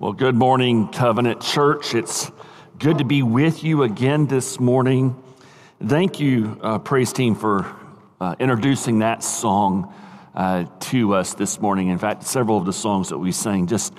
Well, good morning, Covenant Church. It's good to be with you again this morning. Thank you, uh, praise team, for uh, introducing that song uh, to us this morning. In fact, several of the songs that we sang just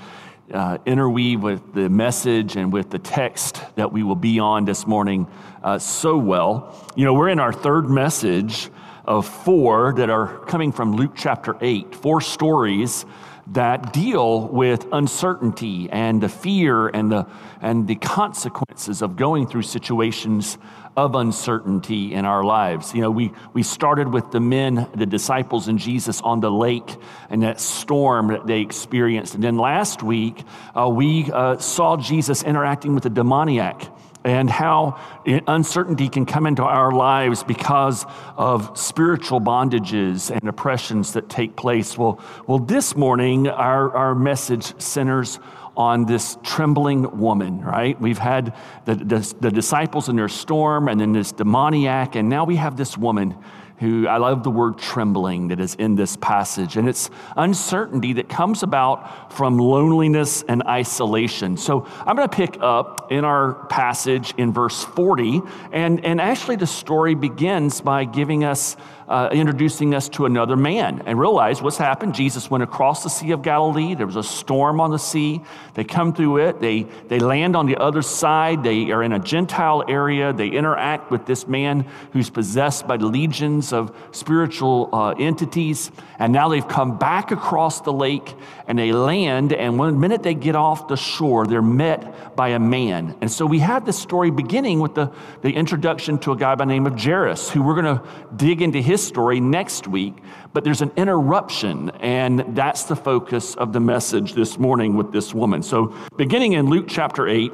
uh, interweave with the message and with the text that we will be on this morning uh, so well. You know, we're in our third message of four that are coming from Luke chapter 8, four stories that deal with uncertainty and the fear and the, and the consequences of going through situations of uncertainty in our lives. You know, we, we started with the men, the disciples and Jesus on the lake and that storm that they experienced. And then last week, uh, we uh, saw Jesus interacting with a demoniac and how uncertainty can come into our lives because of spiritual bondages and oppressions that take place. Well, well this morning, our, our message centers on this trembling woman, right? We've had the, the, the disciples in their storm and then this demoniac, and now we have this woman who I love the word trembling that is in this passage. And it's uncertainty that comes about from loneliness and isolation. So I'm going to pick up in our passage in verse 40. And, and actually, the story begins by giving us uh, introducing us to another man and realize what's happened. Jesus went across the Sea of Galilee. There was a storm on the sea. They come through it. They, they land on the other side. They are in a Gentile area. They interact with this man who's possessed by legions of spiritual uh, entities. And now they've come back across the lake and they land. And one minute they get off the shore, they're met by a man. And so we have this story beginning with the, the introduction to a guy by the name of Jairus, who we're going to dig into his story next week, but there's an interruption, and that's the focus of the message this morning with this woman. So, beginning in Luke chapter 8,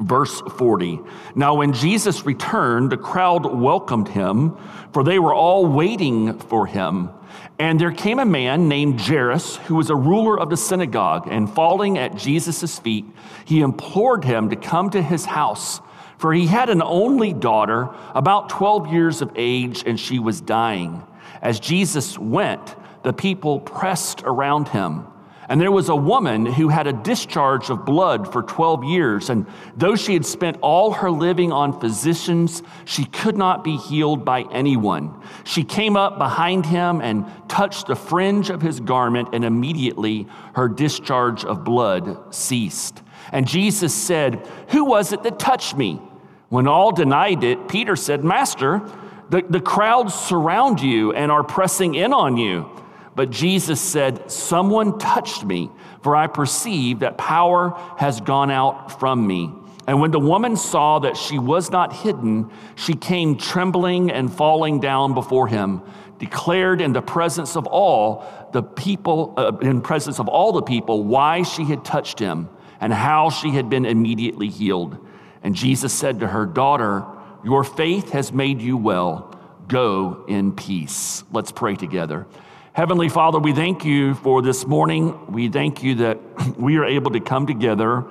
verse 40. Now, when Jesus returned, the crowd welcomed him, for they were all waiting for him. And there came a man named Jairus, who was a ruler of the synagogue, and falling at Jesus' feet, he implored him to come to his house for he had an only daughter, about 12 years of age, and she was dying. As Jesus went, the people pressed around him. And there was a woman who had a discharge of blood for 12 years. And though she had spent all her living on physicians, she could not be healed by anyone. She came up behind him and touched the fringe of his garment, and immediately her discharge of blood ceased. And Jesus said, Who was it that touched me? When all denied it, Peter said, Master, the, the crowds surround you and are pressing in on you. But Jesus said, Someone touched me, for I perceive that power has gone out from me. And when the woman saw that she was not hidden, she came trembling and falling down before him, declared in the presence of all the people, uh, in presence of all the people, why she had touched him and how she had been immediately healed. And Jesus said to her, Daughter, your faith has made you well. Go in peace. Let's pray together. Heavenly Father, we thank you for this morning. We thank you that we are able to come together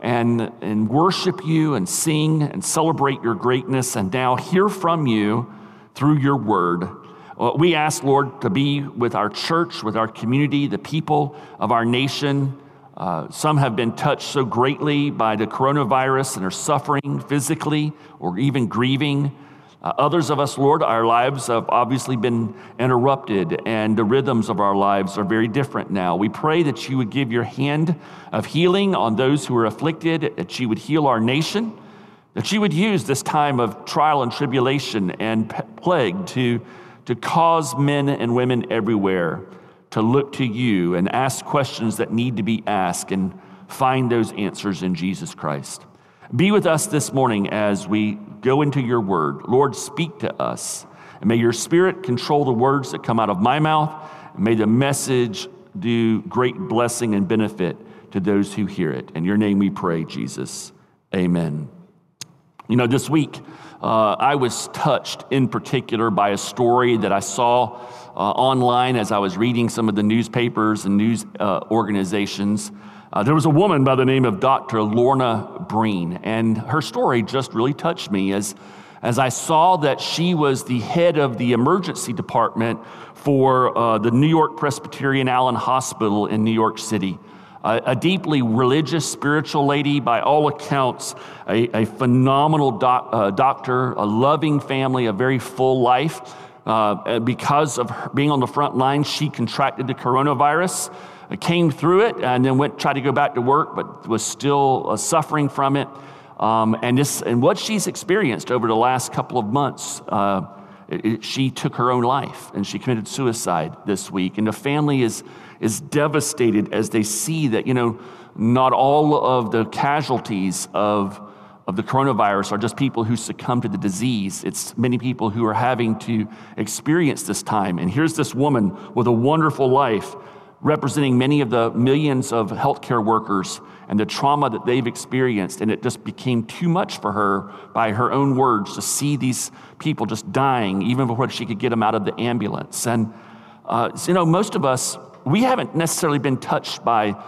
and, and worship you and sing and celebrate your greatness and now hear from you through your word. Uh, we ask, Lord, to be with our church, with our community, the people of our nation. Uh, some have been touched so greatly by the coronavirus and are suffering physically or even grieving. Uh, others of us, Lord, our lives have obviously been interrupted and the rhythms of our lives are very different now. We pray that you would give your hand of healing on those who are afflicted, that you would heal our nation, that you would use this time of trial and tribulation and plague to, to cause men and women everywhere to look to you and ask questions that need to be asked and find those answers in Jesus Christ. Be with us this morning as we go into your word. Lord, speak to us. And may your spirit control the words that come out of my mouth. And may the message do great blessing and benefit to those who hear it. In your name we pray, Jesus. Amen. You know, this week, uh, I was touched in particular by a story that I saw online as I was reading some of the newspapers and news uh, organizations. Uh, there was a woman by the name of Dr. Lorna Breen, and her story just really touched me as, as I saw that she was the head of the emergency department for uh, the New York Presbyterian Allen Hospital in New York City. a deeply religious, spiritual lady, by all accounts, a, a phenomenal doc, uh, doctor, a loving family, a very full life. Uh, because of being on the front line, she contracted the coronavirus, uh, came through it, and then went tried to go back to work, but was still uh, suffering from it. Um, and this and what she's experienced over the last couple of months. Uh, it, it, she took her own life and she committed suicide this week. And the family is is devastated as they see that, you know, not all of the casualties of, of the coronavirus are just people who succumb to the disease. It's many people who are having to experience this time. And here's this woman with a wonderful life representing many of the millions of healthcare workers and the trauma that they've experienced. And it just became too much for her, by her own words, to see these people just dying, even before she could get them out of the ambulance. And, uh, you know, most of us, we haven't necessarily been touched by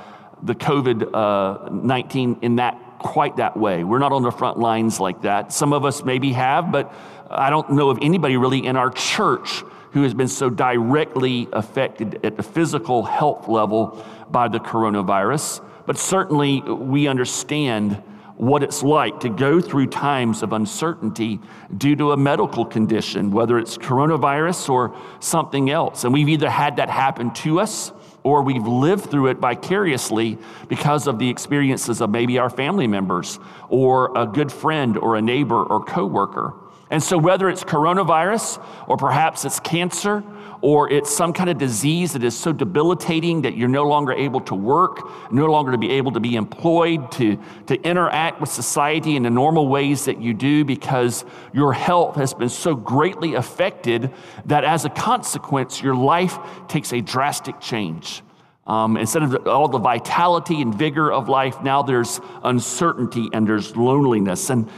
the COVID uh, 19 in that quite that way. We're not on the front lines like that. Some of us maybe have, but I don't know of anybody really in our church who has been so directly affected at the physical health level by the coronavirus. But certainly we understand what it's like to go through times of uncertainty due to a medical condition, whether it's coronavirus or something else. And we've either had that happen to us or we've lived through it vicariously because of the experiences of maybe our family members or a good friend or a neighbor or coworker. And so, whether it's coronavirus or perhaps it's cancer or it's some kind of disease that is so debilitating that you're no longer able to work, no longer to be able to be employed, to, to interact with society in the normal ways that you do because your health has been so greatly affected that as a consequence, your life takes a drastic change. Um, instead of all the vitality and vigor of life, now there's uncertainty and there's loneliness. And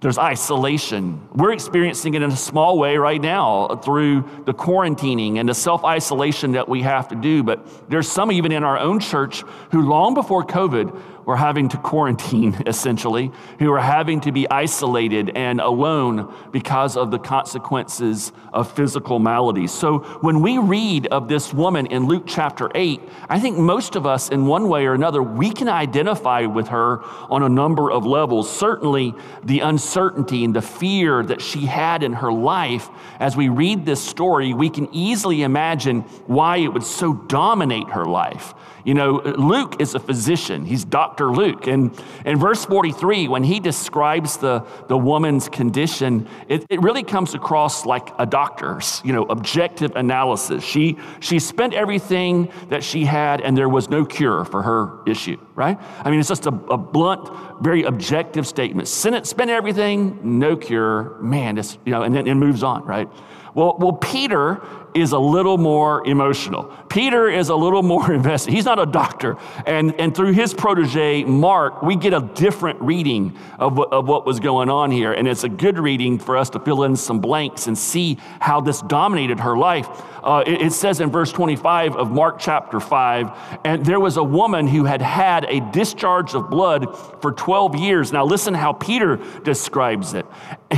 there's isolation. We're experiencing it in a small way right now through the quarantining and the self isolation that we have to do. But there's some even in our own church who, long before COVID, were having to quarantine, essentially, who are having to be isolated and alone because of the consequences of physical maladies. So when we read of this woman in Luke chapter 8, I think most of us, in one way or another, we can identify with her on a number of levels. Certainly, the uncertainty and the fear that she had in her life, as we read this story, we can easily imagine why it would so dominate her life. You know, Luke is a physician. He's Dr. Luke. And in verse 43, when he describes the, the woman's condition, it, it really comes across like a doctor's, you know, objective analysis. She, she spent everything that she had, and there was no cure for her issue, right? I mean, it's just a, a blunt, very objective statement. Spent everything, no cure. Man, it's, you know, and then it moves on, right? Well, well, Peter is a little more emotional. Peter is a little more invested. He's not a doctor. And, and through his protege, Mark, we get a different reading of what, of what was going on here. And it's a good reading for us to fill in some blanks and see how this dominated her life. Uh, it, it says in verse 25 of Mark chapter 5, and there was a woman who had had a discharge of blood for 12 years. Now, listen how Peter describes it,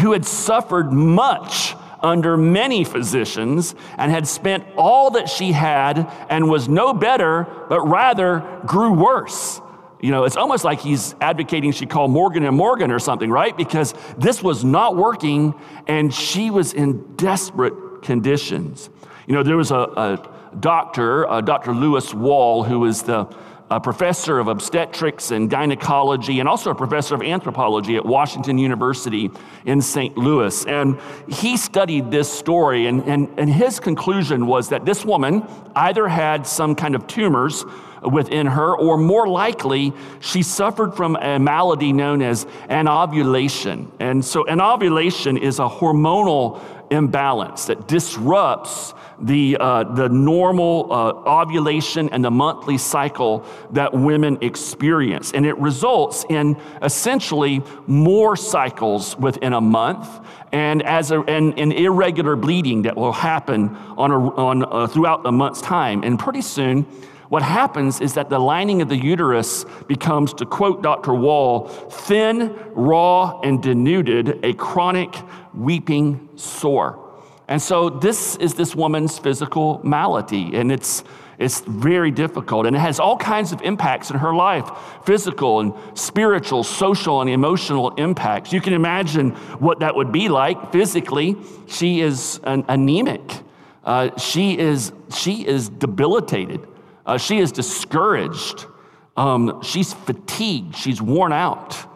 who had suffered much under many physicians and had spent all that she had and was no better, but rather grew worse. You know, it's almost like he's advocating she call Morgan and Morgan or something, right? Because this was not working and she was in desperate conditions. You know, there was a, a doctor, uh, Dr. Lewis Wall, who was the a professor of obstetrics and gynecology, and also a professor of anthropology at Washington University in St. Louis. And he studied this story, and, and, and his conclusion was that this woman either had some kind of tumors within her, or more likely, she suffered from a malady known as anovulation. And so, anovulation is a hormonal imbalance that disrupts the, uh, the normal uh, ovulation and the monthly cycle that women experience. And it results in essentially more cycles within a month and, as a, and, irregular bleeding that will happen on a, on a, throughout a month's time. And pretty soon, what happens is that the lining of the uterus becomes, to quote Dr. Wall, thin, raw, and denuded, a chronic weeping sore. And so this is this woman's physical malady, and it's It's very difficult, and it has all kinds of impacts in her life physical and spiritual, social, and emotional impacts. You can imagine what that would be like physically. She is an anemic, uh, she, is, she is debilitated, uh, she is discouraged, um, she's fatigued, she's worn out.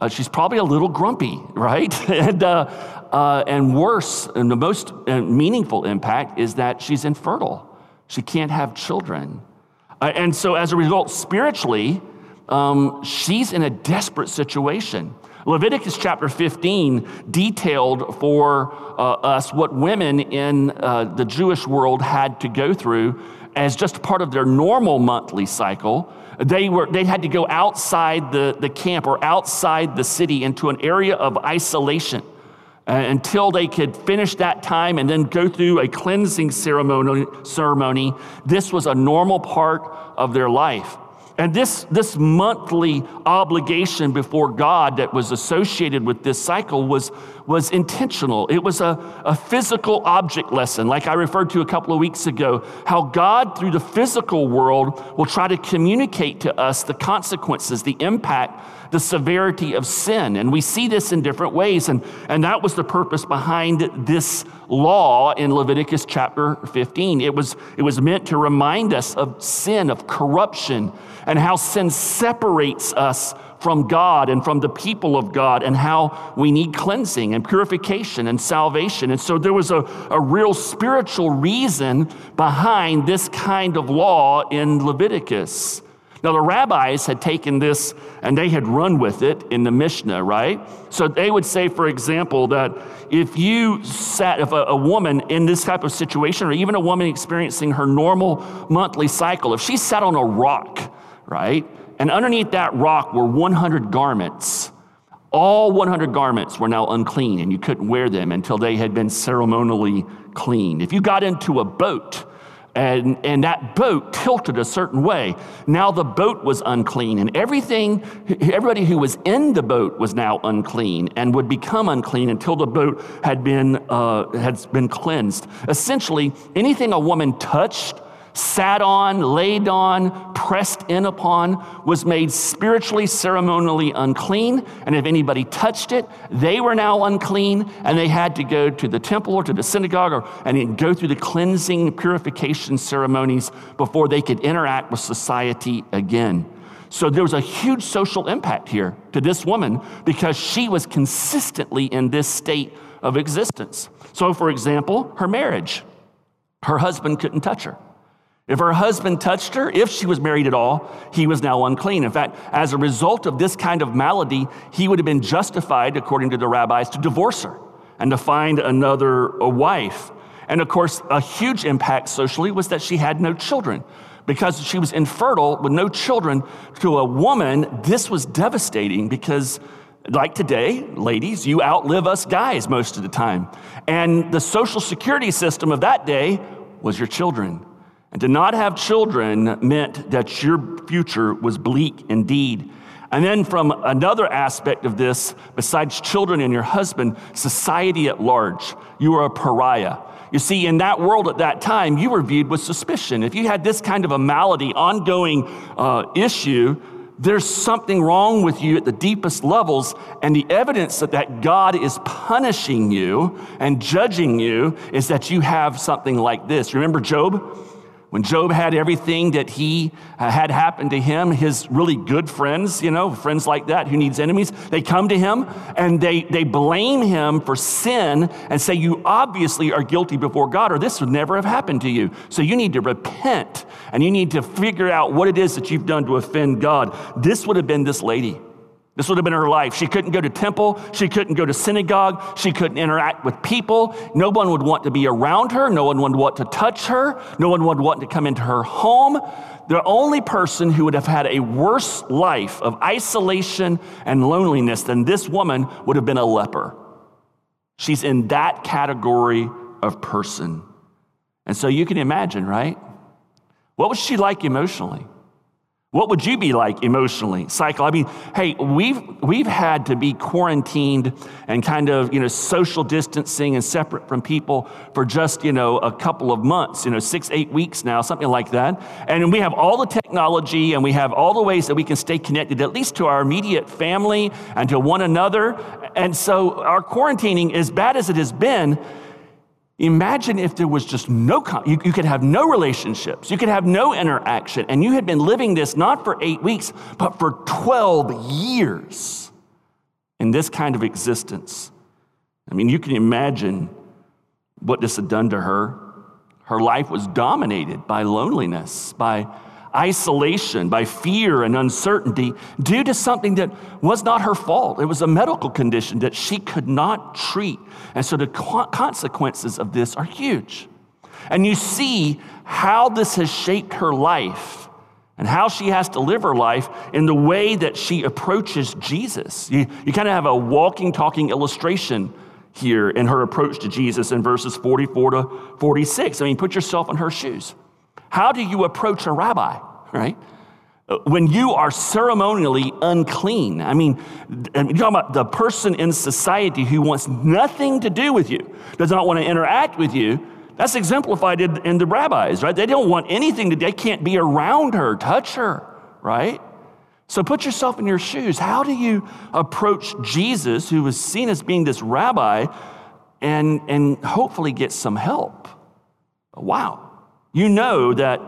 Uh, she's probably a little grumpy, right? and, uh, uh, and worse, and the most meaningful impact is that she's infertile. She can't have children. Uh, and so, as a result, spiritually, um, she's in a desperate situation. Leviticus chapter 15 detailed for uh, us what women in uh, the Jewish world had to go through as just part of their normal monthly cycle. They, were, they had to go outside the, the camp or outside the city into an area of isolation uh, until they could finish that time and then go through a cleansing ceremony, ceremony. This was a normal part of their life. And this, this monthly obligation before God that was associated with this cycle was, was intentional. It was a, a physical object lesson, like I referred to a couple of weeks ago, how God, through the physical world, will try to communicate to us the consequences, the impact the severity of sin. And we see this in different ways. And, and that was the purpose behind this law in Leviticus chapter 15. It was, it was meant to remind us of sin, of corruption, and how sin separates us from God and from the people of God, and how we need cleansing and purification and salvation. And so there was a, a real spiritual reason behind this kind of law in Leviticus. Now, the rabbis had taken this and they had run with it in the Mishnah, right? So they would say, for example, that if you sat, if a, a, woman in this type of situation, or even a woman experiencing her normal monthly cycle, if she sat on a rock, right, and underneath that rock were 100 garments, all 100 garments were now unclean and you couldn't wear them until they had been ceremonially cleaned. If you got into a boat, and, and that boat tilted a certain way. Now the boat was unclean, and everything, everybody who was in the boat was now unclean and would become unclean until the boat had been, uh, had been cleansed. Essentially, anything a woman touched sat on, laid on, pressed in upon, was made spiritually, ceremonially unclean. And if anybody touched it, they were now unclean and they had to go to the temple or to the synagogue or, and go through the cleansing, purification ceremonies before they could interact with society again. So there was a huge social impact here to this woman because she was consistently in this state of existence. So, for example, her marriage, her husband couldn't touch her. If her husband touched her, if she was married at all, he was now unclean. In fact, as a result of this kind of malady, he would have been justified, according to the rabbis, to divorce her and to find another wife. And of course, a huge impact socially was that she had no children. Because she was infertile with no children to a woman, this was devastating because like today, ladies, you outlive us guys most of the time. And the social security system of that day was your children. And to not have children meant that your future was bleak indeed. And then, from another aspect of this, besides children and your husband, society at large, you were a pariah. You see, in that world at that time, you were viewed with suspicion. If you had this kind of a malady, ongoing uh, issue, there's something wrong with you at the deepest levels, and the evidence that, that God is punishing you and judging you is that you have something like this. Remember Job? When Job had everything that he uh, had happened to him, his really good friends, you know, friends like that who needs enemies, they come to him and they, they blame him for sin and say, You obviously are guilty before God, or this would never have happened to you. So you need to repent and you need to figure out what it is that you've done to offend God. This would have been this lady. This would have been her life. She couldn't go to temple. She couldn't go to synagogue. She couldn't interact with people. No one would want to be around her. No one would want to touch her. No one would want to come into her home. The only person who would have had a worse life of isolation and loneliness than this woman would have been a leper. She's in that category of person. And so you can imagine, right? What was she like emotionally? What would you be like emotionally, cycle? I mean, hey, we've we've had to be quarantined and kind of you know social distancing and separate from people for just you know a couple of months, you know six eight weeks now, something like that. And we have all the technology and we have all the ways that we can stay connected, at least to our immediate family and to one another. And so our quarantining, as bad as it has been, Imagine if there was just no, you, you could have no relationships, you could have no interaction, and you had been living this not for eight weeks, but for 12 years in this kind of existence. I mean, you can imagine what this had done to her. Her life was dominated by loneliness, by isolation, by fear and uncertainty due to something that was not her fault. It was a medical condition that she could not treat. And so the consequences of this are huge. And you see how this has shaped her life and how she has to live her life in the way that she approaches Jesus. You, you kind of have a walking, talking illustration here in her approach to Jesus in verses 44 to 46. I mean, put yourself in her shoes. How do you approach a rabbi, right? When you are ceremonially unclean. I mean, you're talking about the person in society who wants nothing to do with you, does not want to interact with you. That's exemplified in the rabbis, right? They don't want anything to, they can't be around her, touch her, right? So put yourself in your shoes. How do you approach Jesus, who was seen as being this rabbi, and, and hopefully get some help? Wow. You know that,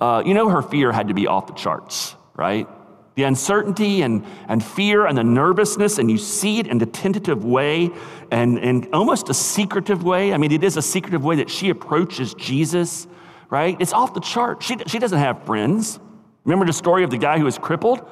uh, you know, her fear had to be off the charts, right? The uncertainty and, and fear and the nervousness, and you see it in the tentative way and, and almost a secretive way. I mean, it is a secretive way that she approaches Jesus, right? It's off the chart. She, she doesn't have friends. Remember the story of the guy who was crippled?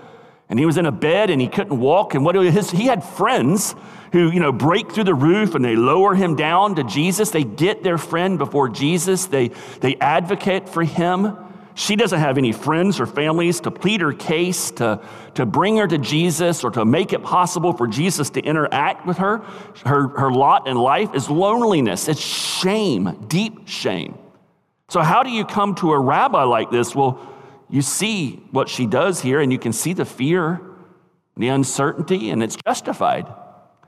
And he was in a bed and he couldn't walk. And what his, he had friends who, you know, break through the roof and they lower him down to Jesus. They get their friend before Jesus. They, they advocate for him. She doesn't have any friends or families to plead her case, to, to bring her to Jesus, or to make it possible for Jesus to interact with her. Her, her lot in life is loneliness, it's shame, deep shame. So, how do you come to a rabbi like this? Well, you see what she does here, and you can see the fear, the uncertainty, and it's justified.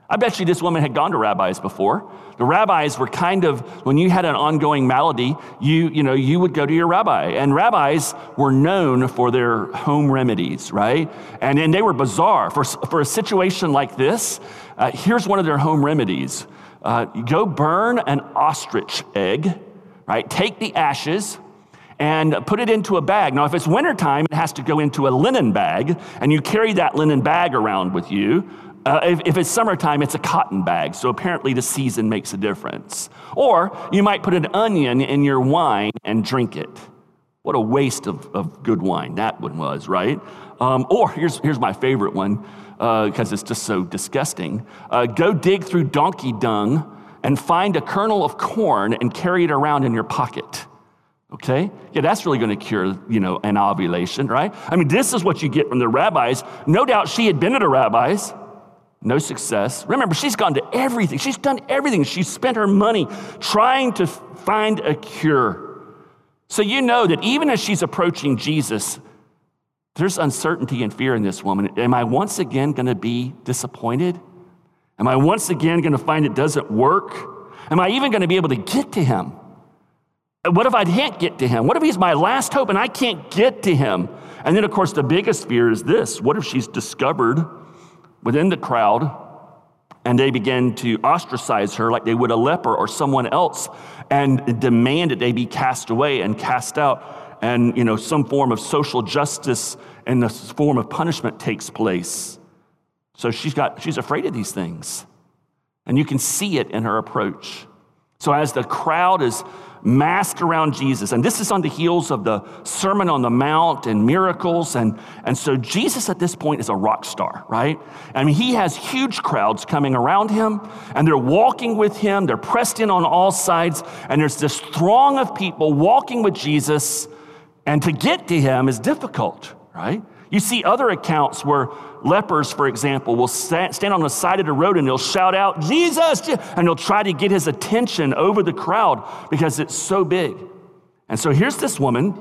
I bet you this woman had gone to rabbis before. The rabbis were kind of, when you had an ongoing malady, you, you know, you would go to your rabbi. And rabbis were known for their home remedies, right? And, and they were bizarre. For, for a situation like this, uh, here's one of their home remedies. Uh, go burn an ostrich egg, right? Take the ashes, and put it into a bag. Now, if it's wintertime, it has to go into a linen bag, and you carry that linen bag around with you. Uh, if, if, it's summertime, it's a cotton bag, so apparently the season makes a difference. Or you might put an onion in your wine and drink it. What a waste of, of good wine that one was, right? Um, or here's, here's my favorite one, because uh, it's just so disgusting. Uh, go dig through donkey dung and find a kernel of corn and carry it around in your pocket. Okay? Yeah, that's really going to cure, you know, anovulation, right? I mean, this is what you get from the rabbis. No doubt she had been at a rabbi's. No success. Remember, she's gone to everything. She's done everything. She spent her money trying to find a cure. So you know that even as she's approaching Jesus, there's uncertainty and fear in this woman. Am I once again going to be disappointed? Am I once again going to find it doesn't work? Am I even going to be able to get to him? What if I can't get to him? What if he's my last hope and I can't get to him? And then, of course, the biggest fear is this. What if she's discovered within the crowd and they begin to ostracize her like they would a leper or someone else and demand that they be cast away and cast out? And you know some form of social justice and the form of punishment takes place. So she's got she's afraid of these things. And you can see it in her approach. So as the crowd is masked around Jesus. And this is on the heels of the Sermon on the Mount and miracles. And, and so Jesus at this point is a rock star, right? I mean, he has huge crowds coming around him, and they're walking with him. They're pressed in on all sides, and there's this throng of people walking with Jesus. And to get to him is difficult, right? You see other accounts where lepers, for example, will stand on the side of the road and they'll shout out, Jesus, and they'll try to get his attention over the crowd because it's so big. And so here's this woman,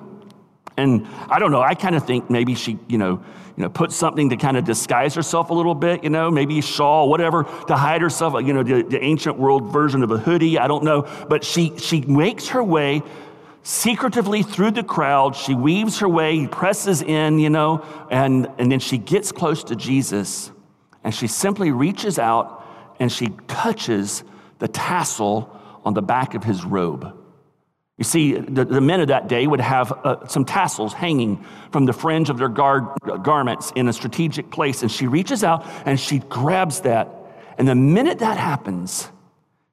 And I don't know, I kind of think maybe she, you know, you know, put something to kind of disguise herself a little bit, you know, maybe a shawl, whatever, to hide herself, you know, the, the ancient world version of a hoodie, I don't know. But she, she makes her way secretively through the crowd. She weaves her way, presses in, you know, and, and then she gets close to Jesus and she simply reaches out and she touches the tassel on the back of his robe. You see, the, the men of that day would have uh, some tassels hanging from the fringe of their guard, garments in a strategic place. And she reaches out and she grabs that. And the minute that happens,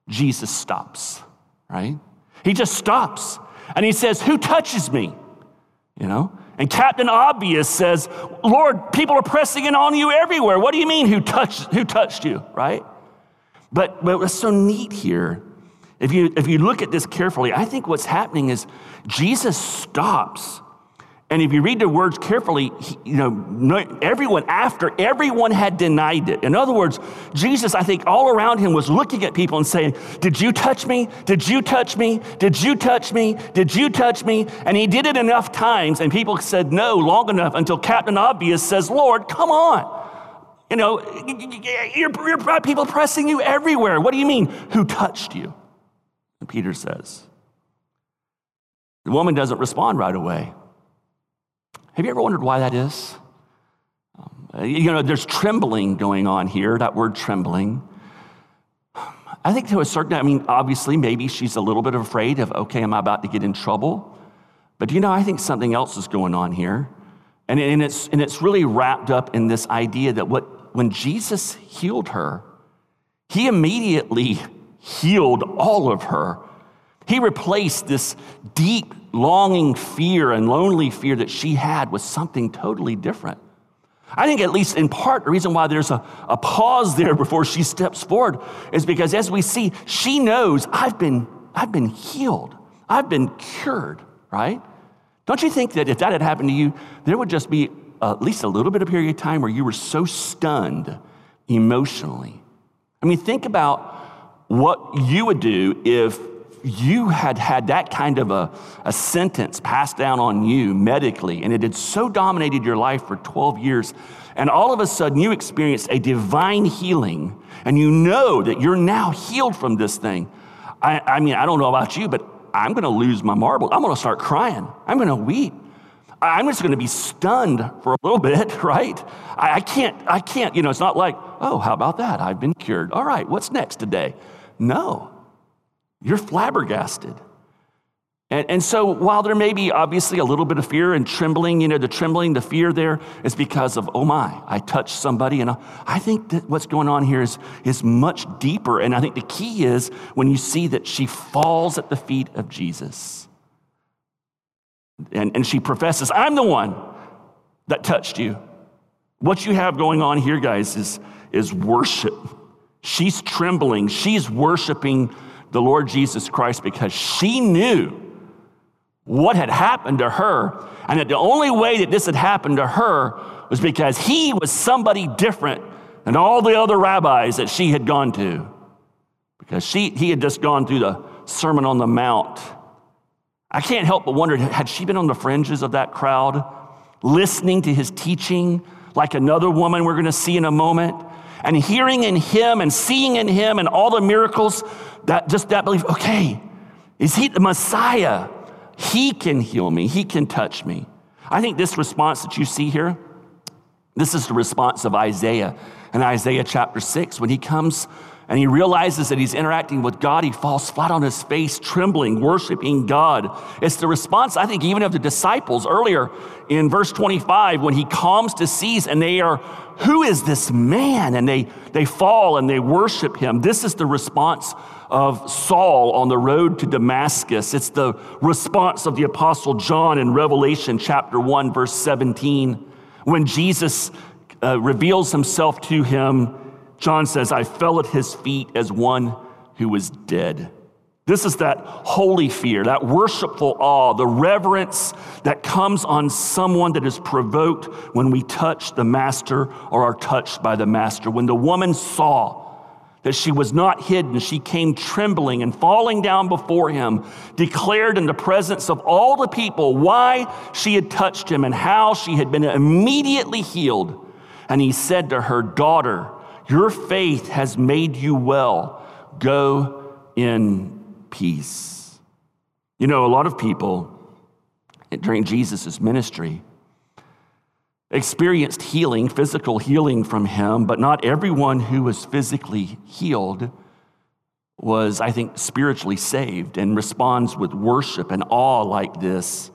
Jesus stops, right? He just stops and he says, Who touches me? You know? And Captain Obvious says, Lord, people are pressing in on you everywhere. What do you mean, who touched, who touched you, right? But, but what's so neat here if you, if you look at this carefully, I think what's happening is Jesus stops. And if you read the words carefully, you know, everyone, after everyone had denied it. In other words, Jesus, I think all around him was looking at people and saying, Did you touch me? Did you touch me? Did you touch me? Did you touch me? And he did it enough times, and people said no long enough until Captain Obvious says, Lord, come on. You know, you're, you're people pressing you everywhere. What do you mean? Who touched you? And Peter says. The woman doesn't respond right away. Have you ever wondered why that is? Um, you know, there's trembling going on here, that word trembling. I think to a certain, I mean, obviously, maybe she's a little bit afraid of, okay, am I about to get in trouble? But you know, I think something else is going on here. And, and, it's, and it's really wrapped up in this idea that what, when Jesus healed her, he immediately healed all of her. He replaced this deep, longing fear and lonely fear that she had was something totally different. I think, at least in part, the reason why there's a, a pause there before she steps forward is because as we see, she knows I've been, I've been healed, I've been cured, right? Don't you think that if that had happened to you, there would just be at least a little bit of period of time where you were so stunned emotionally? I mean, think about what you would do if you had had that kind of a, a sentence passed down on you medically and it had so dominated your life for 12 years and all of a sudden you experienced a divine healing and you know that you're now healed from this thing. I, I mean i don't know about you but i'm going to lose my marble i'm going to start crying. I'm going to weep i'm just going to be stunned for a little bit right? I, I can't i can't you know it's not like oh how about that? I've been cured. All right what's next today? No, you're flabbergasted. And, and, so, while there may be obviously a little bit of fear and trembling, you know, the trembling, the fear there is because of, oh my, I touched somebody. And I think that what's going on here is, is much deeper. And I think the key is when you see that she falls at the feet of Jesus. And, and she professes, I'm the one that touched you. What you have going on here, guys, is, is worship. She's trembling. She's worshiping the Lord Jesus Christ because she knew what had happened to her, and that the only way that this had happened to her was because he was somebody different than all the other rabbis that she had gone to. Because she, he had just gone through the Sermon on the Mount. I can't help but wonder had she been on the fringes of that crowd, listening to his teaching, like another woman we're going to see in a moment? And hearing in him and seeing in him and all the miracles, that just that belief, okay, is he the Messiah? He can heal me, he can touch me. I think this response that you see here, this is the response of Isaiah in Isaiah chapter 6 when he comes and he realizes that he's interacting with God, he falls flat on his face, trembling, worshiping God. It's the response, I think, even of the disciples earlier in verse 25 when he calms to seas and they are, Who is this man? And they, they fall and they worship him. This is the response of Saul on the road to Damascus. It's the response of the Apostle John in Revelation chapter 1, verse 17, when Jesus uh, reveals himself to him John says, I fell at his feet as one who was dead. This is that holy fear, that worshipful awe, the reverence that comes on someone that is provoked when we touch the master or are touched by the master. When the woman saw that she was not hidden. She came trembling and falling down before him, declared in the presence of all the people why she had touched him and how she had been immediately healed. And he said to her, Daughter, your faith has made you well. Go in peace. You know, a lot of people during Jesus' ministry experienced healing, physical healing from him, but not everyone who was physically healed was, I think, spiritually saved and responds with worship and awe like this.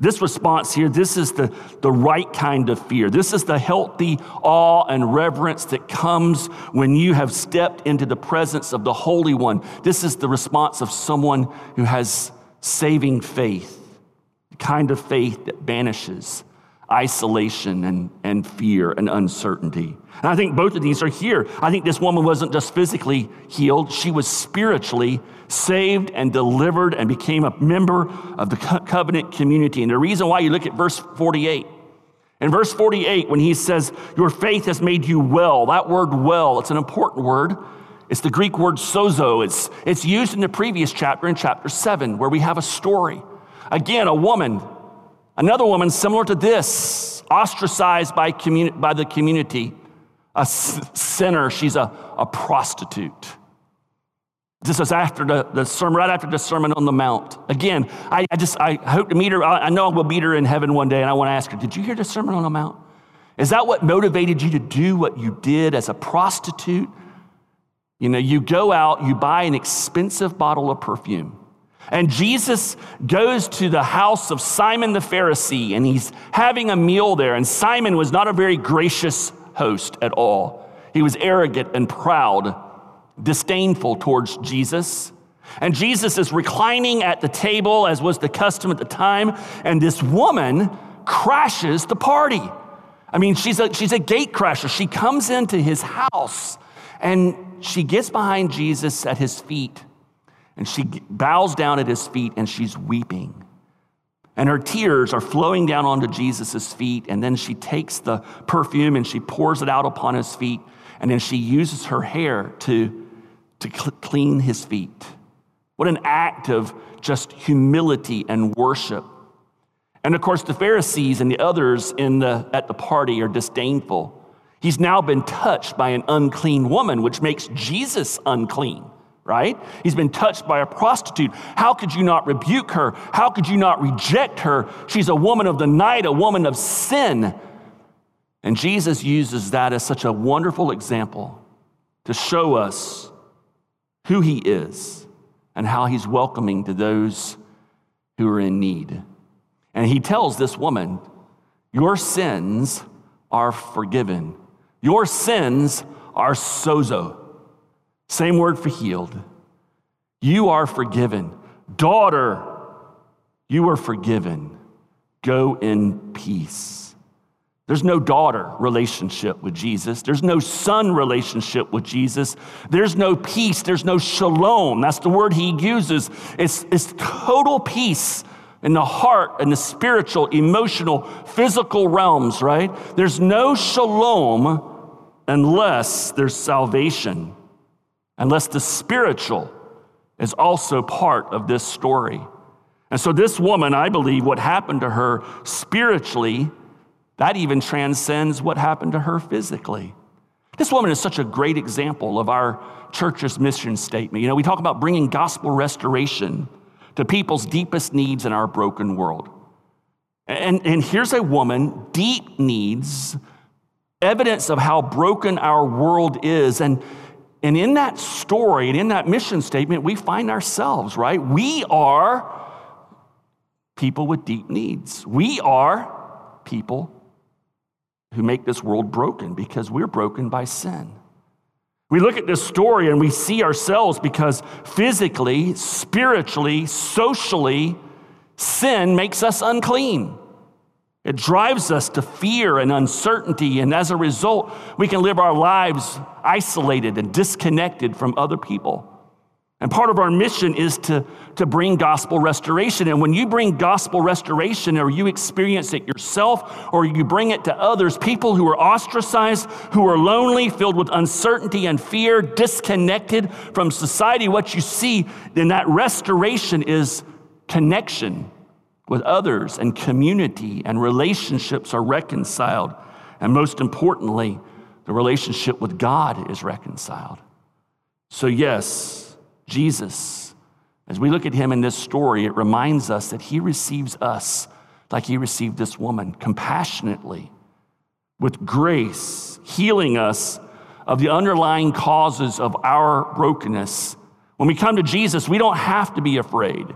This response here, this is the, the right kind of fear. This is the healthy awe and reverence that comes when you have stepped into the presence of the Holy One. This is the response of someone who has saving faith, the kind of faith that banishes isolation and, and fear and uncertainty. And I think both of these are here. I think this woman wasn't just physically healed, she was spiritually saved and delivered and became a member of the covenant community. And the reason why you look at verse 48. In verse 48, when he says, Your faith has made you well, that word well, it's an important word. It's the Greek word sozo. It's, it's used in the previous chapter, in chapter 7, where we have a story. Again, a woman Another woman similar to this, ostracized by, communi- by the community, a sinner, she's a, a prostitute. This is after the, the sermon, right after the Sermon on the Mount. Again, I, I just I hope to meet her. I, I know I will meet her in heaven one day, and I want to ask her, Did you hear the Sermon on the Mount? Is that what motivated you to do what you did as a prostitute? You know, you go out, you buy an expensive bottle of perfume. And Jesus goes to the house of Simon the Pharisee and he's having a meal there. And Simon was not a very gracious host at all. He was arrogant and proud, disdainful towards Jesus. And Jesus is reclining at the table, as was the custom at the time, and this woman crashes the party. I mean, she's a, she's a gate crasher. She comes into his house and she gets behind Jesus at his feet and she bows down at his feet and she's weeping. And her tears are flowing down onto Jesus' feet. And then she takes the perfume and she pours it out upon his feet. And then she uses her hair to, to clean his feet. What an act of just humility and worship. And of course, the Pharisees and the others in the, at the party are disdainful. He's now been touched by an unclean woman, which makes Jesus unclean right? He's been touched by a prostitute. How could you not rebuke her? How could you not reject her? She's a woman of the night, a woman of sin. And Jesus uses that as such a wonderful example to show us who he is and how he's welcoming to those who are in need. And he tells this woman, Your sins are forgiven. Your sins are sozo. Same word for healed. You are forgiven. Daughter, you are forgiven. Go in peace. There's no daughter relationship with Jesus. There's no son relationship with Jesus. There's no peace. There's no shalom. That's the word he uses. It's, it's total peace in the heart and the spiritual, emotional, physical realms, right? There's no shalom unless there's salvation unless the spiritual is also part of this story. And so, this woman, I believe, what happened to her spiritually, that even transcends what happened to her physically. This woman is such a great example of our church's mission statement. You know, we talk about bringing gospel restoration to people's deepest needs in our broken world. And, and here's a woman, deep needs, evidence of how broken our world is. And and in that story and in that mission statement, we find ourselves, right? We are people with deep needs. We are people who make this world broken because we're broken by sin. We look at this story and we see ourselves because physically, spiritually, socially, sin makes us unclean. It drives us to fear and uncertainty, and as a result, we can live our lives isolated and disconnected from other people. And part of our mission is to, to bring gospel restoration. And when you bring gospel restoration, or you experience it yourself, or you bring it to others, people who are ostracized, who are lonely, filled with uncertainty and fear, disconnected from society, what you see in that restoration is connection with others, and community and relationships are reconciled. And most importantly, the relationship with God is reconciled. So, yes, Jesus, as we look at him in this story, it reminds us that he receives us like he received this woman, compassionately, with grace, healing us of the underlying causes of our brokenness. When we come to Jesus, we don't have to be afraid.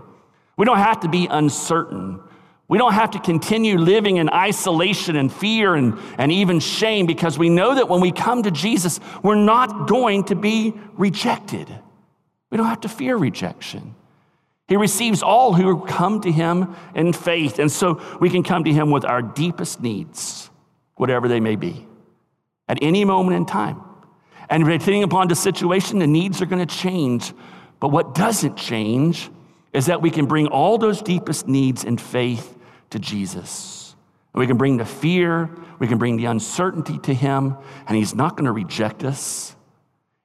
We don't have to be uncertain. We don't have to continue living in isolation and fear and, and even shame because we know that when we come to Jesus, we're not going to be rejected. We don't have to fear rejection. He receives all who come to him in faith. And so we can come to him with our deepest needs, whatever they may be, at any moment in time. And depending upon the situation, the needs are going to change. But what doesn't change is that we can bring all those deepest needs in faith to Jesus. We can bring the fear, we can bring the uncertainty to him, and he's not going to reject us.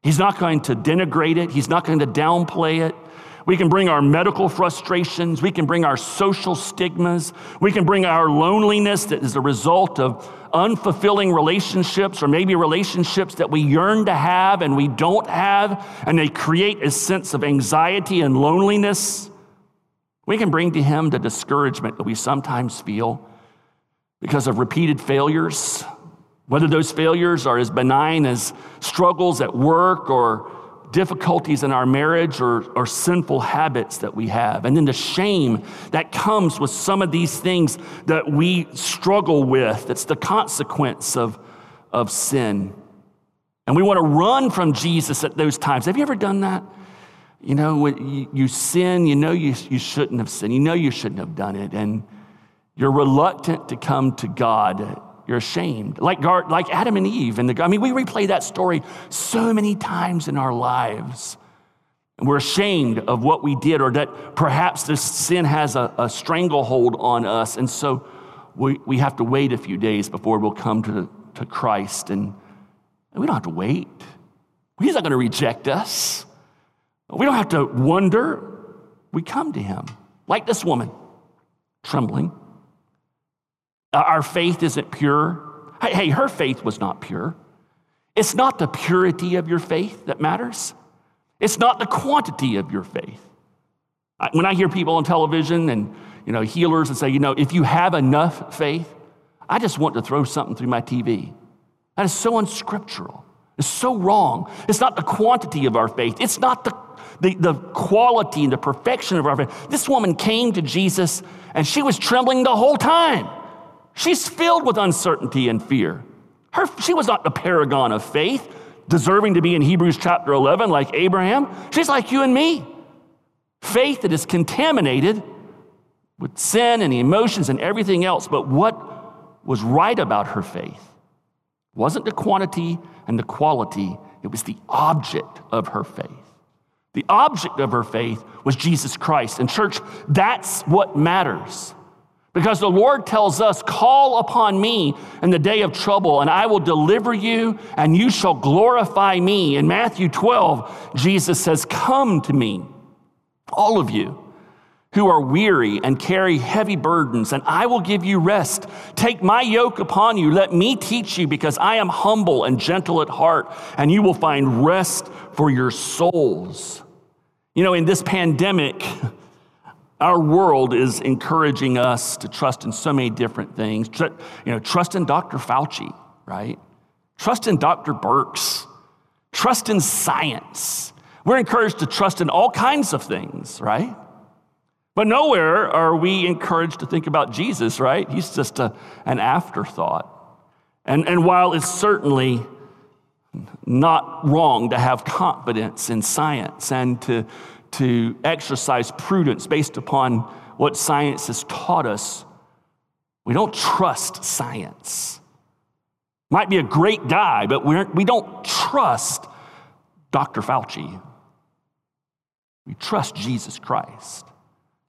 He's not going to denigrate it, he's not going to downplay it. We can bring our medical frustrations, we can bring our social stigmas, we can bring our loneliness that is a result of unfulfilling relationships or maybe relationships that we yearn to have and we don't have, and they create a sense of anxiety and loneliness. We can bring to Him the discouragement that we sometimes feel because of repeated failures, whether those failures are as benign as struggles at work or difficulties in our marriage or, or sinful habits that we have. And then the shame that comes with some of these things that we struggle with. That's the consequence of, of sin. And we want to run from Jesus at those times. Have you ever done that? You know, when you, you sin, you know you, you shouldn't have sinned, you know you shouldn't have done it, and you're reluctant to come to God you're ashamed. Like, God, like Adam and Eve. And the, I mean, we replay that story so many times in our lives. And we're ashamed of what we did, or that perhaps this sin has a, a stranglehold on us. And so we, we have to wait a few days before we'll come to, to Christ. And, and we don't have to wait. He's not going to reject us. We don't have to wonder. We come to Him, like this woman, trembling. Uh, our faith isn't pure. Hey, her faith was not pure. It's not the purity of your faith that matters, it's not the quantity of your faith. When I hear people on television and you know, healers and say, you know, if you have enough faith, I just want to throw something through my TV. That is so unscriptural. It's so wrong. It's not the quantity of our faith. It's not the, the, the quality and the perfection of our faith. This woman came to Jesus and she was trembling the whole time. She's filled with uncertainty and fear. Her, she was not the paragon of faith, deserving to be in Hebrews chapter 11 like Abraham. She's like you and me. Faith that is contaminated with sin and emotions and everything else. But what was right about her faith wasn't the quantity and the quality, it was the object of her faith. The object of her faith was Jesus Christ. And, church, that's what matters. Because the Lord tells us, Call upon me in the day of trouble, and I will deliver you, and you shall glorify me. In Matthew 12, Jesus says, Come to me, all of you who are weary and carry heavy burdens, and I will give you rest. Take my yoke upon you. Let me teach you, because I am humble and gentle at heart, and you will find rest for your souls. You know, in this pandemic, our world is encouraging us to trust in so many different things. You know, trust in Dr. Fauci, right? Trust in Dr. Birx. Trust in science. We're encouraged to trust in all kinds of things, right? But nowhere are we encouraged to think about Jesus, right? He's just a, an afterthought. And, and while it's certainly not wrong to have confidence in science and to to exercise prudence based upon what science has taught us, we don't trust science. Might be a great guy, but we're, we don't trust Dr. Fauci. We trust Jesus Christ,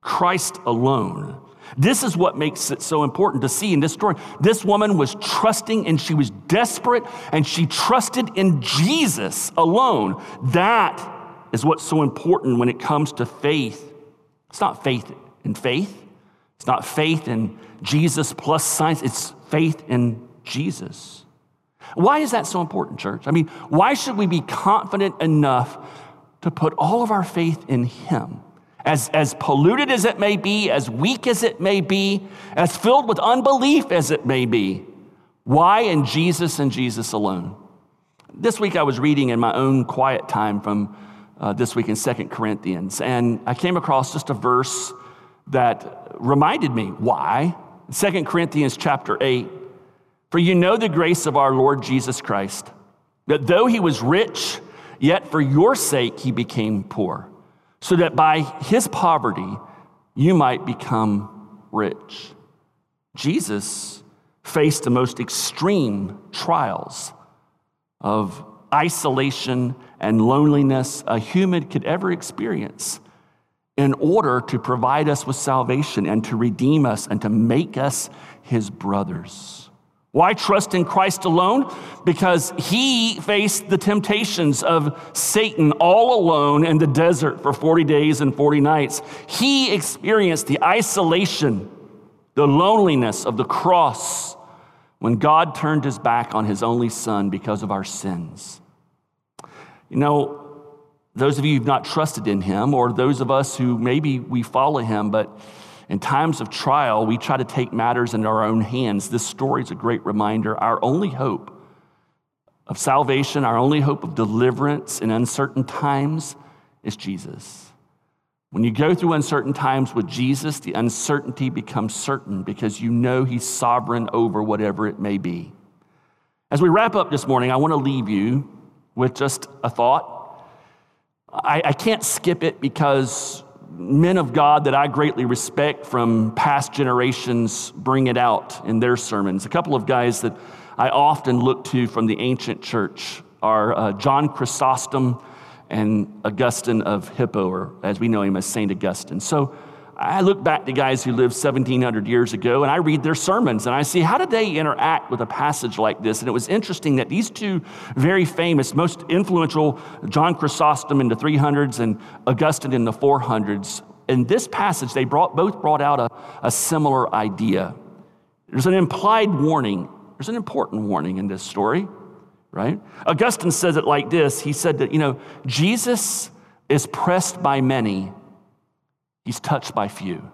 Christ alone. This is what makes it so important to see in this story. This woman was trusting and she was desperate and she trusted in Jesus alone. That is what's so important when it comes to faith. It's not faith in faith, it's not faith in Jesus plus science, it's faith in Jesus. Why is that so important, church? I mean, why should we be confident enough to put all of our faith in Him? As, as polluted as it may be, as weak as it may be, as filled with unbelief as it may be. Why in Jesus and Jesus alone? This week I was reading in my own quiet time from uh, this week in Second Corinthians, and I came across just a verse that reminded me why. Second Corinthians chapter 8. For you know the grace of our Lord Jesus Christ, that though he was rich, yet for your sake he became poor, so that by his poverty you might become rich. Jesus faced the most extreme trials of isolation and loneliness a human could ever experience in order to provide us with salvation and to redeem us and to make us his brothers. Why trust in Christ alone? Because he faced the temptations of Satan all alone in the desert for 40 days and 40 nights. He experienced the isolation, the loneliness of the cross when God turned his back on his only son because of our sins. You know, those of you who've not trusted in him, or those of us who maybe we follow him, but in times of trial, we try to take matters into our own hands. This story is a great reminder. Our only hope of salvation, our only hope of deliverance in uncertain times is Jesus. When you go through uncertain times with Jesus, the uncertainty becomes certain because you know He's sovereign over whatever it may be. As we wrap up this morning, I want to leave you with just a thought. I, I can't skip it because men of God that I greatly respect from past generations bring it out in their sermons. A couple of guys that I often look to from the ancient church are uh, John Chrysostom and Augustine of Hippo, or as we know him as St. Augustine. So I look back to guys who lived 1700 years ago and I read their sermons and I see how did they interact with a passage like this. And it was interesting that these two very famous, most influential, John Chrysostom in the 300s and Augustine in the 400s, in this passage, they brought, both brought out a, a similar idea. There's an implied warning, there's an important warning in this story, right? Augustine says it like this He said that, you know, Jesus is pressed by many He's touched by few.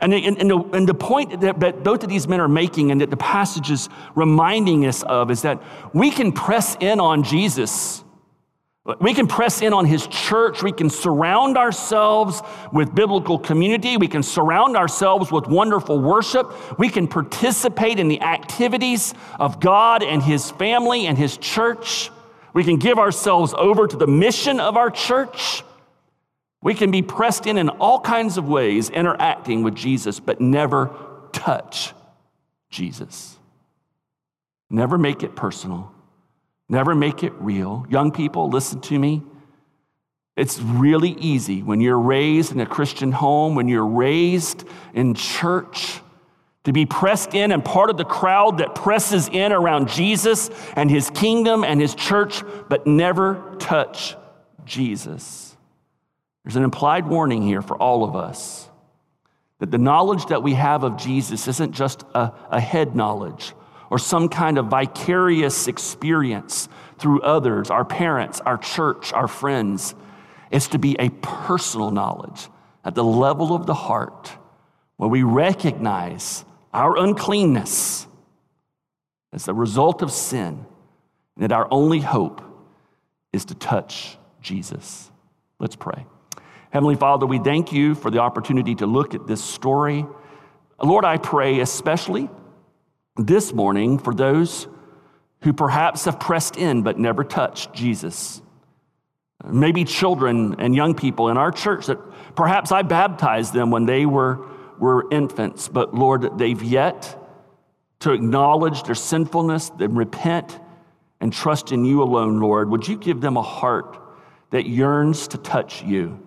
And, and, and, the, and the point that, that both of these men are making and that the passage is reminding us of is that we can press in on Jesus. We can press in on his church. We can surround ourselves with biblical community. We can surround ourselves with wonderful worship. We can participate in the activities of God and his family and his church. We can give ourselves over to the mission of our church. We can be pressed in in all kinds of ways, interacting with Jesus, but never touch Jesus. Never make it personal. Never make it real. Young people, listen to me. It's really easy when you're raised in a Christian home, when you're raised in church, to be pressed in and part of the crowd that presses in around Jesus and his kingdom and his church, but never touch Jesus. There's an implied warning here for all of us that the knowledge that we have of Jesus isn't just a, a head knowledge or some kind of vicarious experience through others, our parents, our church, our friends. It's to be a personal knowledge at the level of the heart where we recognize our uncleanness as the result of sin and that our only hope is to touch Jesus. Let's pray. Heavenly Father, we thank you for the opportunity to look at this story. Lord, I pray especially this morning for those who perhaps have pressed in but never touched Jesus. Maybe children and young people in our church that perhaps I baptized them when they were, were infants, but Lord, they've yet to acknowledge their sinfulness, then repent and trust in you alone, Lord. Would you give them a heart that yearns to touch you?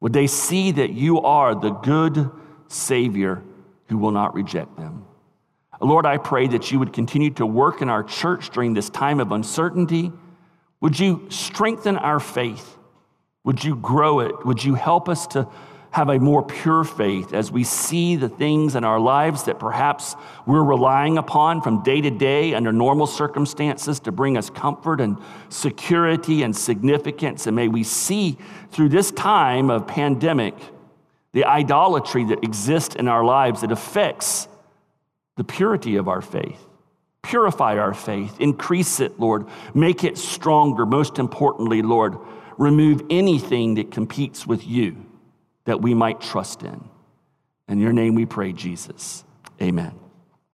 Would they see that you are the good Savior who will not reject them? Lord, I pray that you would continue to work in our church during this time of uncertainty. Would you strengthen our faith? Would you grow it? Would you help us to have a more pure faith as we see the things in our lives that perhaps we're relying upon from day to day under normal circumstances to bring us comfort and security and significance. And may we see through this time of pandemic the idolatry that exists in our lives that affects the purity of our faith. Purify our faith, increase it, Lord, make it stronger. Most importantly, Lord, remove anything that competes with you that we might trust in. In your name we pray, Jesus. Amen.